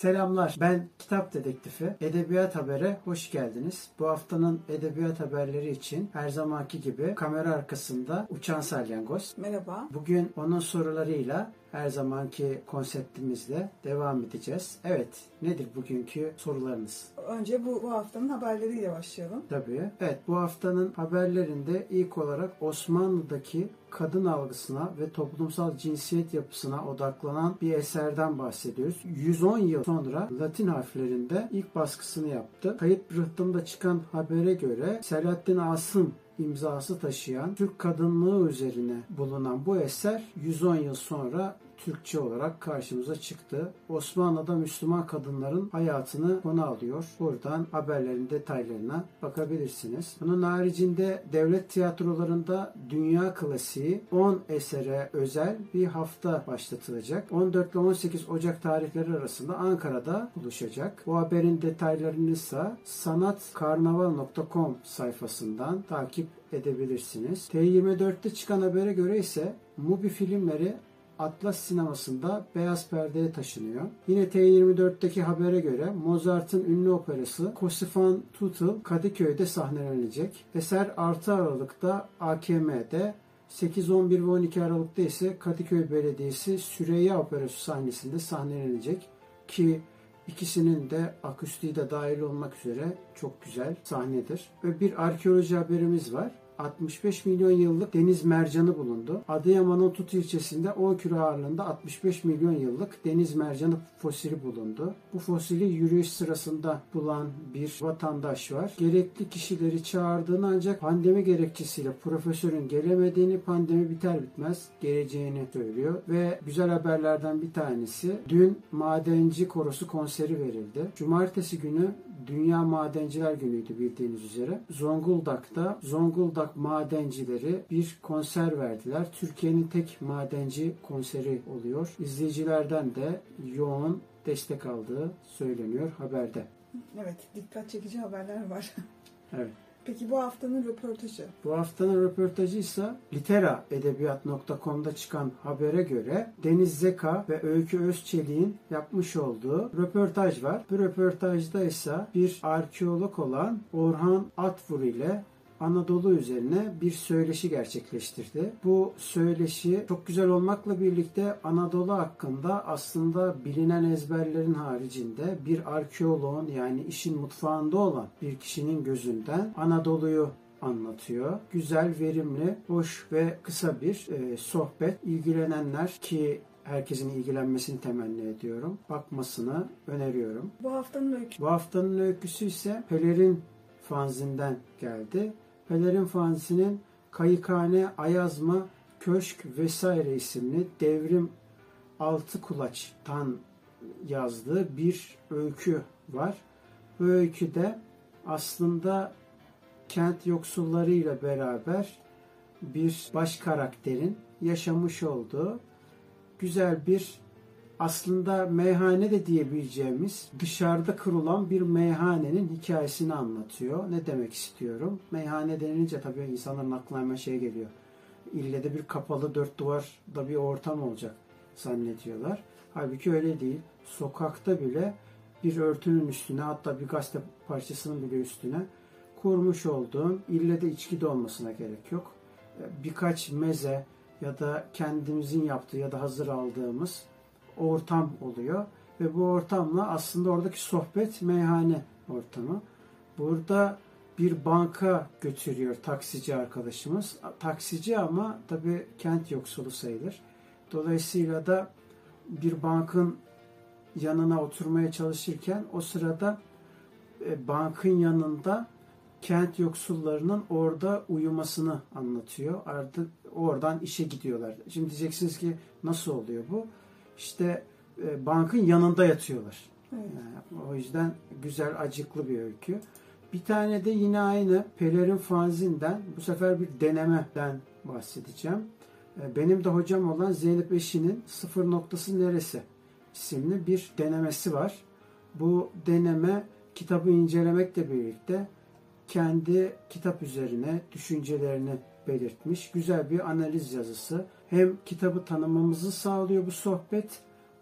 Selamlar. Ben Kitap Dedektifi. Edebiyat Haber'e hoş geldiniz. Bu haftanın edebiyat haberleri için her zamanki gibi kamera arkasında Uçan Salyangoz. Merhaba. Bugün onun sorularıyla her zamanki konseptimizle devam edeceğiz. Evet, nedir bugünkü sorularınız? Önce bu, bu haftanın haberleriyle başlayalım. Tabii. Evet, bu haftanın haberlerinde ilk olarak Osmanlı'daki kadın algısına ve toplumsal cinsiyet yapısına odaklanan bir eserden bahsediyoruz. 110 yıl sonra Latin harflerinde ilk baskısını yaptı. Kayıt rıhtımda çıkan habere göre Selahattin Asım imzası taşıyan Türk kadınlığı üzerine bulunan bu eser 110 yıl sonra Türkçe olarak karşımıza çıktı. Osmanlı'da Müslüman kadınların hayatını konu alıyor. Buradan haberlerin detaylarına bakabilirsiniz. Bunun haricinde devlet tiyatrolarında dünya klasiği 10 esere özel bir hafta başlatılacak. 14 ile 18 Ocak tarihleri arasında Ankara'da buluşacak. Bu haberin detaylarını ise sanatkarnaval.com sayfasından takip edebilirsiniz. T24'te çıkan habere göre ise Mubi filmleri Atlas sinemasında beyaz perdeye taşınıyor. Yine T24'teki habere göre Mozart'ın ünlü operası Kosifan Tutul Kadıköy'de sahnelenecek. Eser 6 Aralık'ta AKM'de 8, 11 ve 12 Aralık'ta ise Kadıköy Belediyesi Süreyya Operası sahnesinde sahnelenecek ki ikisinin de akustiği de dahil olmak üzere çok güzel sahnedir. Ve bir arkeoloji haberimiz var. 65 milyon yıllık deniz mercanı bulundu. Adıyaman'ın Tut ilçesinde 10 kilo ağırlığında 65 milyon yıllık deniz mercanı fosili bulundu. Bu fosili yürüyüş sırasında bulan bir vatandaş var. Gerekli kişileri çağırdığını ancak pandemi gerekçesiyle profesörün gelemediğini, pandemi biter bitmez geleceğini söylüyor. Ve güzel haberlerden bir tanesi dün Madenci Korosu konseri verildi. Cumartesi günü Dünya Madenciler Günü'ydü bildiğiniz üzere. Zonguldak'ta Zonguldak madencileri bir konser verdiler. Türkiye'nin tek madenci konseri oluyor. İzleyicilerden de yoğun destek aldığı söyleniyor haberde. Evet, dikkat çekici haberler var. Evet. Peki bu haftanın röportajı? Bu haftanın röportajı ise literaedebiyat.com'da çıkan habere göre Deniz Zeka ve Öykü Özçelik'in yapmış olduğu röportaj var. Bu röportajda ise bir arkeolog olan Orhan Atvur ile Anadolu üzerine bir söyleşi gerçekleştirdi. Bu söyleşi çok güzel olmakla birlikte Anadolu hakkında aslında bilinen ezberlerin haricinde bir arkeoloğun yani işin mutfağında olan bir kişinin gözünden Anadolu'yu anlatıyor. Güzel, verimli, hoş ve kısa bir e, sohbet. İlgilenenler ki herkesin ilgilenmesini temenni ediyorum. Bakmasını öneriyorum. Bu haftanın öyküsü. Bu haftanın öyküsü ise Pelerin fanzinden geldi. Pelerin Fanzisi'nin Kayıkhane, Ayazma, Köşk vesaire isimli devrim altı kulaçtan yazdığı bir öykü var. Bu öyküde aslında kent yoksullarıyla beraber bir baş karakterin yaşamış olduğu güzel bir aslında meyhane de diyebileceğimiz dışarıda kurulan bir meyhanenin hikayesini anlatıyor. Ne demek istiyorum? Meyhane denilince tabii insanların aklına hemen şey geliyor. İlle de bir kapalı dört duvarda bir ortam olacak zannediyorlar. Halbuki öyle değil. Sokakta bile bir örtünün üstüne hatta bir gazete parçasının bile üstüne kurmuş olduğum ille de içki de olmasına gerek yok. Birkaç meze ya da kendimizin yaptığı ya da hazır aldığımız ortam oluyor. Ve bu ortamla aslında oradaki sohbet meyhane ortamı. Burada bir banka götürüyor taksici arkadaşımız. Taksici ama tabi kent yoksulu sayılır. Dolayısıyla da bir bankın yanına oturmaya çalışırken o sırada e, bankın yanında kent yoksullarının orada uyumasını anlatıyor. Artık oradan işe gidiyorlar. Şimdi diyeceksiniz ki nasıl oluyor bu? İşte e, bankın yanında yatıyorlar. Evet. Yani o yüzden güzel acıklı bir öykü. Bir tane de yine aynı Pelerin Fanzin'den bu sefer bir denemeden bahsedeceğim. E, Benim de hocam olan Zeynep Eşi'nin Sıfır Noktası Neresi isimli bir denemesi var. Bu deneme kitabı incelemekle birlikte kendi kitap üzerine düşüncelerini belirtmiş. Güzel bir analiz yazısı. Hem kitabı tanımamızı sağlıyor bu sohbet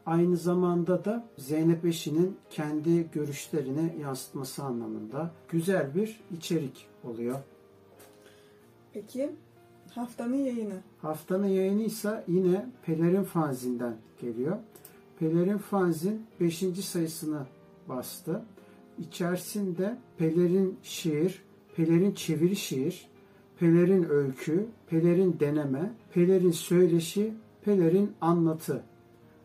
Aynı zamanda da Zeynep Eşi'nin kendi görüşlerini yansıtması anlamında güzel bir içerik oluyor. Peki haftanın yayını. Haftanın yayını ise yine Pelerin Fanzin'den geliyor. Pelerin Fanzin 5. sayısını bastı. İçerisinde Pelerin şiir, Pelerin çeviri şiir, Pelerin öykü, Pelerin deneme, Pelerin söyleşi, Pelerin anlatı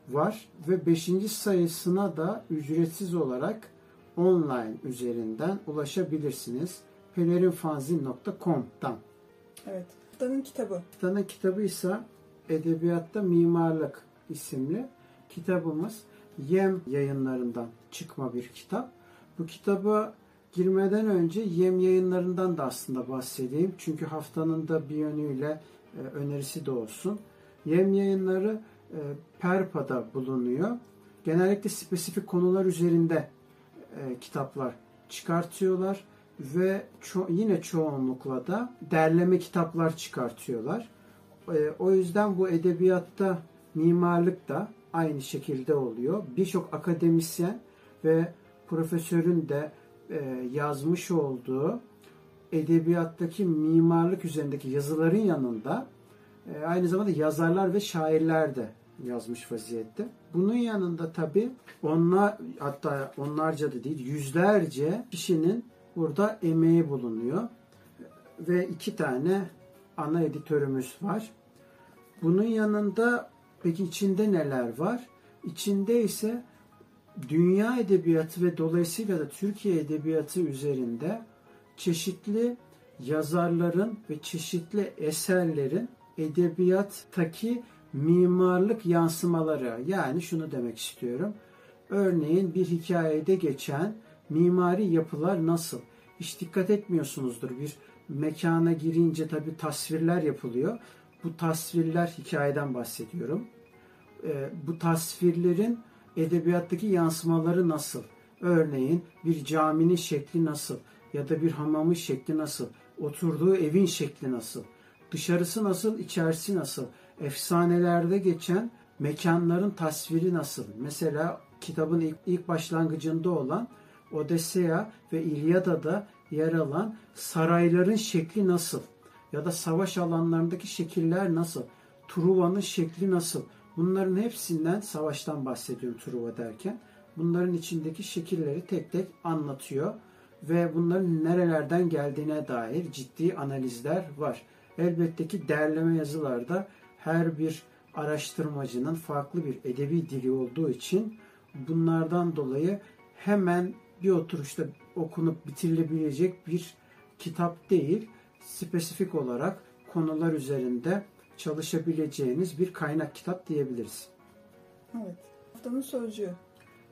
var ve 5. sayısına da ücretsiz olarak online üzerinden ulaşabilirsiniz. pelerinfanzin.com'dan. Evet. Haftanın kitabı. Haftanın kitabı ise Edebiyatta Mimarlık isimli kitabımız. Yem yayınlarından çıkma bir kitap. Bu kitabı girmeden önce Yem yayınlarından da aslında bahsedeyim. Çünkü haftanın da bir yönüyle e, önerisi de olsun. Yem yayınları e, Perpa'da bulunuyor. Genellikle spesifik konular üzerinde e, kitaplar çıkartıyorlar ve ço- yine çoğunlukla da derleme kitaplar çıkartıyorlar. E, o yüzden bu edebiyatta mimarlık da aynı şekilde oluyor. Birçok akademisyen ve profesörün de yazmış olduğu edebiyattaki mimarlık üzerindeki yazıların yanında e, aynı zamanda yazarlar ve şairler de yazmış vaziyette. Bunun yanında tabi onlar hatta onlarca da değil yüzlerce kişinin burada emeği bulunuyor. Ve iki tane ana editörümüz var. Bunun yanında peki içinde neler var? İçinde ise dünya edebiyatı ve dolayısıyla da Türkiye edebiyatı üzerinde çeşitli yazarların ve çeşitli eserlerin edebiyattaki mimarlık yansımaları yani şunu demek istiyorum. Örneğin bir hikayede geçen mimari yapılar nasıl? Hiç dikkat etmiyorsunuzdur. Bir mekana girince tabi tasvirler yapılıyor. Bu tasvirler hikayeden bahsediyorum. Ee, bu tasvirlerin edebiyattaki yansımaları nasıl? Örneğin bir caminin şekli nasıl? Ya da bir hamamın şekli nasıl? Oturduğu evin şekli nasıl? Dışarısı nasıl? içerisi nasıl? efsanelerde geçen mekanların tasviri nasıl? Mesela kitabın ilk, ilk başlangıcında olan Odesea ve İlyada'da yer alan sarayların şekli nasıl? Ya da savaş alanlarındaki şekiller nasıl? Truva'nın şekli nasıl? Bunların hepsinden savaştan bahsediyorum Truva derken. Bunların içindeki şekilleri tek tek anlatıyor ve bunların nerelerden geldiğine dair ciddi analizler var. Elbette ki derleme yazılarda her bir araştırmacının farklı bir edebi dili olduğu için bunlardan dolayı hemen bir oturuşta okunup bitirilebilecek bir kitap değil, spesifik olarak konular üzerinde çalışabileceğiniz bir kaynak kitap diyebiliriz. Evet. Haftanın sözcüğü.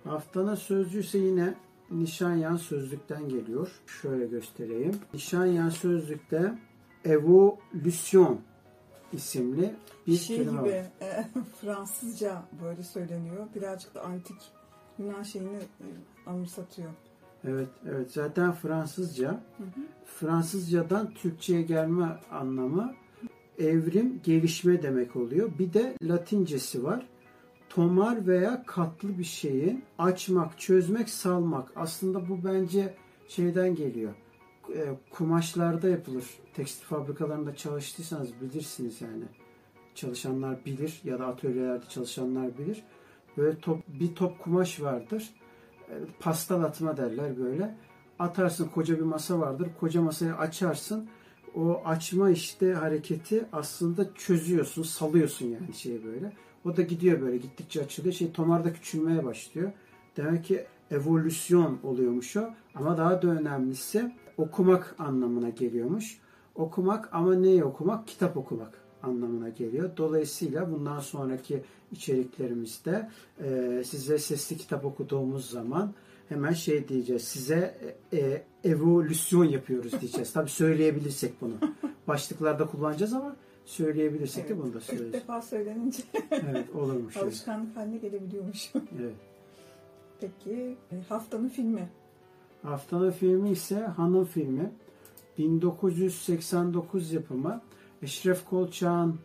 Haftanın sözcüğü ise yine Nişanyan Sözlük'ten geliyor. Şöyle göstereyim. Nişanyan Sözlük'te evolüsyon isimli bir şey kelime gibi var. e, Fransızca böyle söyleniyor. Birazcık da antik Yunan şeyini e, anımsatıyor. Evet, evet. Zaten Fransızca. Hı hı. Fransızcadan Türkçe'ye gelme anlamı evrim, gelişme demek oluyor. Bir de Latincesi var. Tomar veya katlı bir şeyi açmak, çözmek, salmak. Aslında bu bence şeyden geliyor. E, kumaşlarda yapılır. Tekstil fabrikalarında çalıştıysanız bilirsiniz yani. Çalışanlar bilir ya da atölyelerde çalışanlar bilir. Böyle top, bir top kumaş vardır. E, pastal derler böyle. Atarsın koca bir masa vardır. Koca masayı açarsın. O açma işte hareketi aslında çözüyorsun, salıyorsun yani şeyi böyle. O da gidiyor böyle gittikçe açılıyor. Şey tomarda küçülmeye başlıyor. Demek ki evolüsyon oluyormuş o. Ama daha da önemlisi okumak anlamına geliyormuş. Okumak ama neyi okumak? Kitap okumak anlamına geliyor. Dolayısıyla bundan sonraki içeriklerimizde e, size sesli kitap okuduğumuz zaman hemen şey diyeceğiz. Size e, e, evolüsyon yapıyoruz diyeceğiz. Tabii söyleyebilirsek bunu. Başlıklarda kullanacağız ama söyleyebilirsek de bunu da İlk söyleriz. defa söylenince Evet olurmuş. alışkanlık haline gelebiliyormuş. Evet. Peki e, haftanın filmi. Haftanın filmi ise Hanım filmi. 1989 yapımı. Eşref Kolçak'ın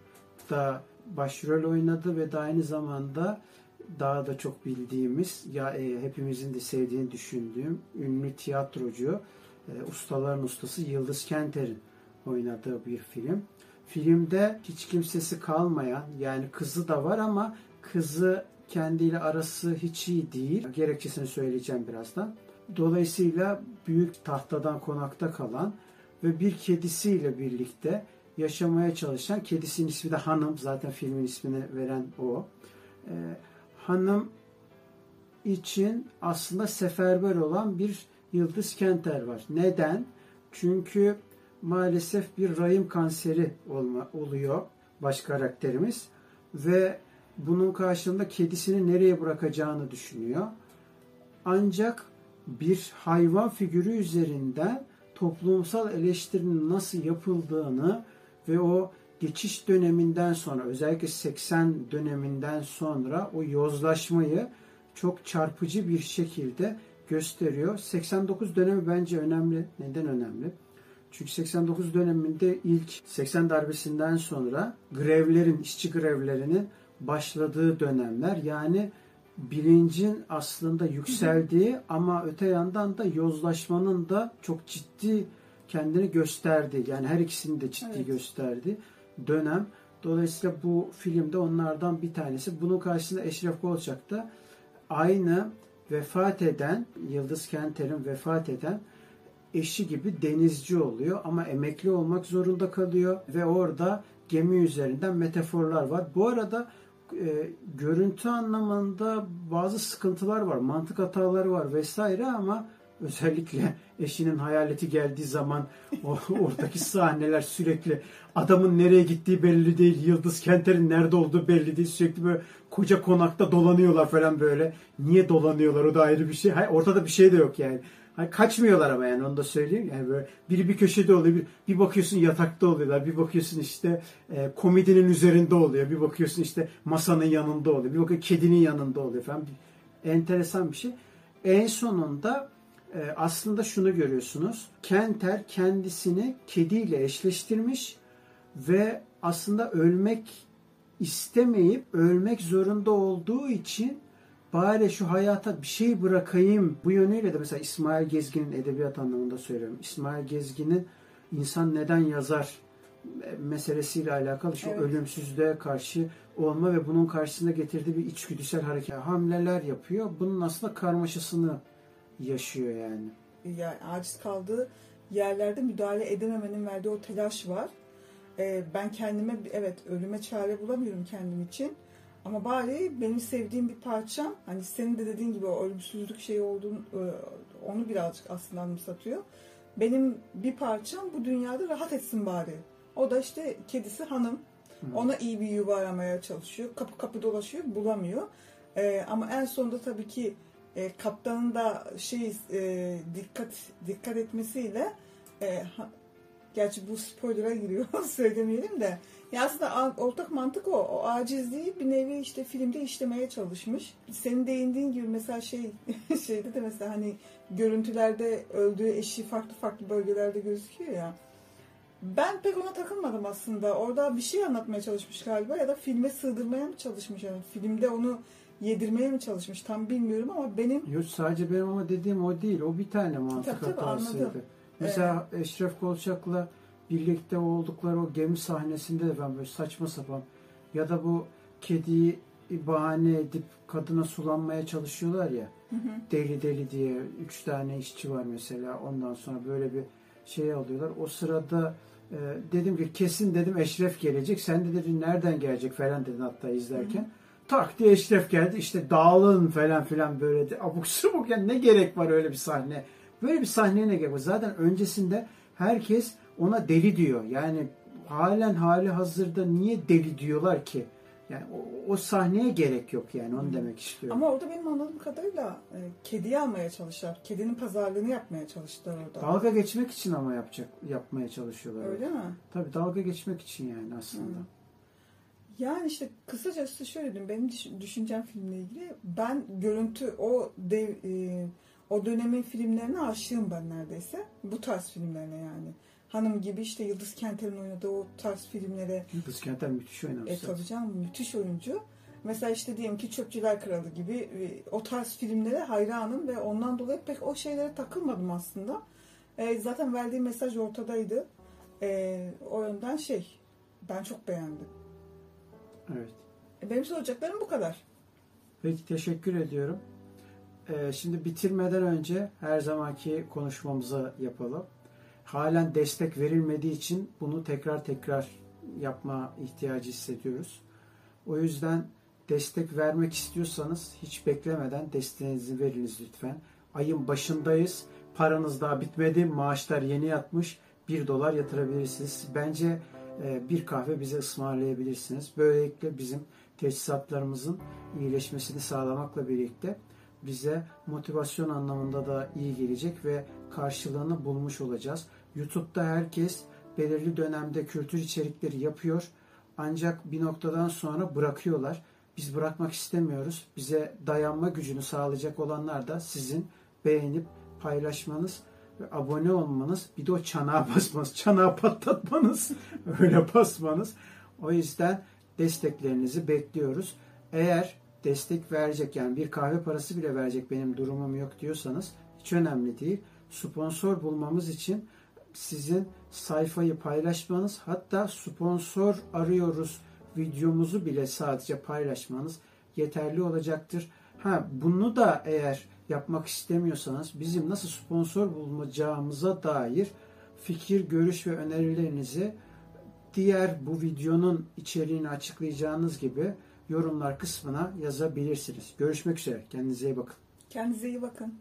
da başrol oynadı ve de aynı zamanda daha da çok bildiğimiz ya e, hepimizin de sevdiğini düşündüğüm ünlü tiyatrocu e, ustaların ustası Yıldız Kenter'in oynadığı bir film. Filmde hiç kimsesi kalmayan yani kızı da var ama kızı kendiyle arası hiç iyi değil. Gerekçesini söyleyeceğim birazdan. Dolayısıyla büyük tahtadan konakta kalan ve bir kedisiyle birlikte yaşamaya çalışan, kedisinin ismi de Hanım, zaten filmin ismini veren o. Ee, hanım için aslında seferber olan bir Yıldız Kenter var. Neden? Çünkü maalesef bir rahim kanseri olma, oluyor baş karakterimiz ve bunun karşılığında kedisini nereye bırakacağını düşünüyor. Ancak bir hayvan figürü üzerinden toplumsal eleştirinin nasıl yapıldığını ve o geçiş döneminden sonra özellikle 80 döneminden sonra o yozlaşmayı çok çarpıcı bir şekilde gösteriyor. 89 dönemi bence önemli. Neden önemli? Çünkü 89 döneminde ilk 80 darbesinden sonra grevlerin, işçi grevlerinin başladığı dönemler. Yani bilincin aslında yükseldiği ama öte yandan da yozlaşmanın da çok ciddi kendini gösterdi. Yani her ikisini de ciddi Evet. gösterdi dönem. Dolayısıyla bu filmde onlardan bir tanesi. Bunun karşısında Eşref Kolçak da aynı vefat eden, Yıldız Kenter'in vefat eden eşi gibi denizci oluyor ama emekli olmak zorunda kalıyor ve orada gemi üzerinden metaforlar var. Bu arada e, görüntü anlamında bazı sıkıntılar var, mantık hataları var vesaire ama özellikle eşinin hayaleti geldiği zaman o oradaki sahneler sürekli adamın nereye gittiği belli değil, Yıldız Kenter'in nerede olduğu belli değil. Sürekli böyle koca konakta dolanıyorlar falan böyle. Niye dolanıyorlar o da ayrı bir şey. Hayır, ortada bir şey de yok yani. Hani kaçmıyorlar ama yani onu da söyleyeyim. Yani böyle biri bir köşede oluyor, bir, bir bakıyorsun yatakta oluyorlar, bir bakıyorsun işte e, komedinin üzerinde oluyor, bir bakıyorsun işte masanın yanında oluyor, bir bakıyorsun kedinin yanında oluyor falan. Enteresan bir şey. En sonunda aslında şunu görüyorsunuz. Kenter kendisini kediyle eşleştirmiş ve aslında ölmek istemeyip ölmek zorunda olduğu için bari şu hayata bir şey bırakayım. Bu yönüyle de mesela İsmail Gezgin'in edebiyat anlamında söylüyorum. İsmail Gezgin'in insan neden yazar meselesiyle alakalı şu Evet. ölümsüzlüğe karşı olma ve bunun karşısında getirdiği bir içgüdüsel hareket hamleler yapıyor. Bunun aslında karmaşasını yaşıyor yani. Yani aciz kaldığı yerlerde müdahale edememenin verdiği o telaş var. Ee, ben kendime evet ölüme çare bulamıyorum kendim için. Ama bari benim sevdiğim bir parçam hani senin de dediğin gibi o ölümsüzlük şeyi olduğunu e, onu birazcık aslında anımsatıyor. Benim bir parçam bu dünyada rahat etsin bari. O da işte kedisi hanım. Ona iyi bir yuva aramaya çalışıyor. Kapı kapı dolaşıyor bulamıyor. Ee, ama en sonunda tabii ki e, kaptanın da şey e, dikkat dikkat etmesiyle e, ha- gerçi bu spoiler'a giriyor söylemeyelim de ya aslında ortak mantık o. O acizliği bir nevi işte filmde işlemeye çalışmış. Senin değindiğin gibi mesela şey şeyde de mesela hani görüntülerde öldüğü eşi farklı farklı bölgelerde gözüküyor ya. Ben pek ona takılmadım aslında. Orada bir şey anlatmaya çalışmış galiba ya da filme sığdırmaya mı çalışmış? Yani filmde onu yedirmeye mi çalışmış tam bilmiyorum ama benim Yok sadece benim ama dediğim o değil. O bir tane mantık Tabii, hatasıydı. anladım. Mesela Eşref Kolçak'la birlikte oldukları o gemi sahnesinde de ben böyle saçma sapan ya da bu kediyi bahane edip kadına sulanmaya çalışıyorlar ya deli deli diye üç tane işçi var mesela ondan sonra böyle bir şey alıyorlar. O sırada E, dedim ki kesin dedim Eşref gelecek. Sen de dedin nereden gelecek falan dedin hatta izlerken. Tak diye Eşref geldi. İşte dağılın falan filan böyle de. Abuk subuk yani ne gerek var öyle bir sahne. Böyle bir sahneye ne gerek var? Zaten öncesinde herkes ona deli diyor. Yani halen hali hazırda niye deli diyorlar ki? Yani o, o sahneye gerek yok yani onu demek istiyorum. Ama orada benim anladığım kadarıyla e, kediyi almaya çalıştılar. Kedinin pazarlığını yapmaya çalıştılar orada. Dalga geçmek için ama yapacak yapmaya çalışıyorlar. Öyle mi? Tabii dalga geçmek için yani aslında. Yani işte kısacası şöyle diyeyim. Benim düş- düşüncem filmle ilgili. Ben görüntü o dev, e, o dönemin filmlerine aşığım ben neredeyse. Bu tarz filmlerine yani. Hanım gibi işte Yıldız Kenter'in oynadığı o tarz filmlere Yıldız Kenter müthiş oynamış. E tabii canım müthiş oyuncu. Mesela işte diyelim ki Çöpçüler Kralı gibi e, o tarz filmlere hayranım ve ondan dolayı pek o şeylere takılmadım aslında. E, zaten verdiği mesaj ortadaydı. E, o yönden şey ben çok beğendim. Evet. E, benim soracaklarım bu kadar. Peki teşekkür ediyorum. Ee, şimdi bitirmeden önce her zamanki konuşmamızı yapalım. Halen destek verilmediği için bunu tekrar tekrar yapma ihtiyacı hissediyoruz. O yüzden destek vermek istiyorsanız hiç beklemeden desteğinizi veriniz lütfen. Ayın başındayız. Paranız daha bitmedi. Maaşlar yeni yatmış. 1 dolar yatırabilirsiniz. Bence e, bir kahve bize ısmarlayabilirsiniz. Böylelikle bizim teçhizatlarımızın iyileşmesini sağlamakla birlikte bize motivasyon anlamında da iyi gelecek ve karşılığını bulmuş olacağız. YouTube'da herkes belirli dönemde kültür içerikleri yapıyor. Ancak bir noktadan sonra bırakıyorlar. Biz bırakmak istemiyoruz. Bize dayanma gücünü sağlayacak olanlar da sizin beğenip paylaşmanız ve abone olmanız, bir de o çanağa basmanız, çanağı patlatmanız, öyle basmanız. O yüzden desteklerinizi bekliyoruz. Eğer destek verecek yani bir kahve parası bile verecek benim durumum yok diyorsanız hiç önemli değil. Sponsor bulmamız için sizin sayfayı paylaşmanız hatta sponsor arıyoruz videomuzu bile sadece paylaşmanız yeterli olacaktır. Ha bunu da eğer yapmak istemiyorsanız bizim nasıl sponsor bulacağımıza dair fikir, görüş ve önerilerinizi diğer bu videonun içeriğini açıklayacağınız gibi yorumlar kısmına yazabilirsiniz. Görüşmek üzere. Kendinize iyi bakın. Kendinize iyi bakın.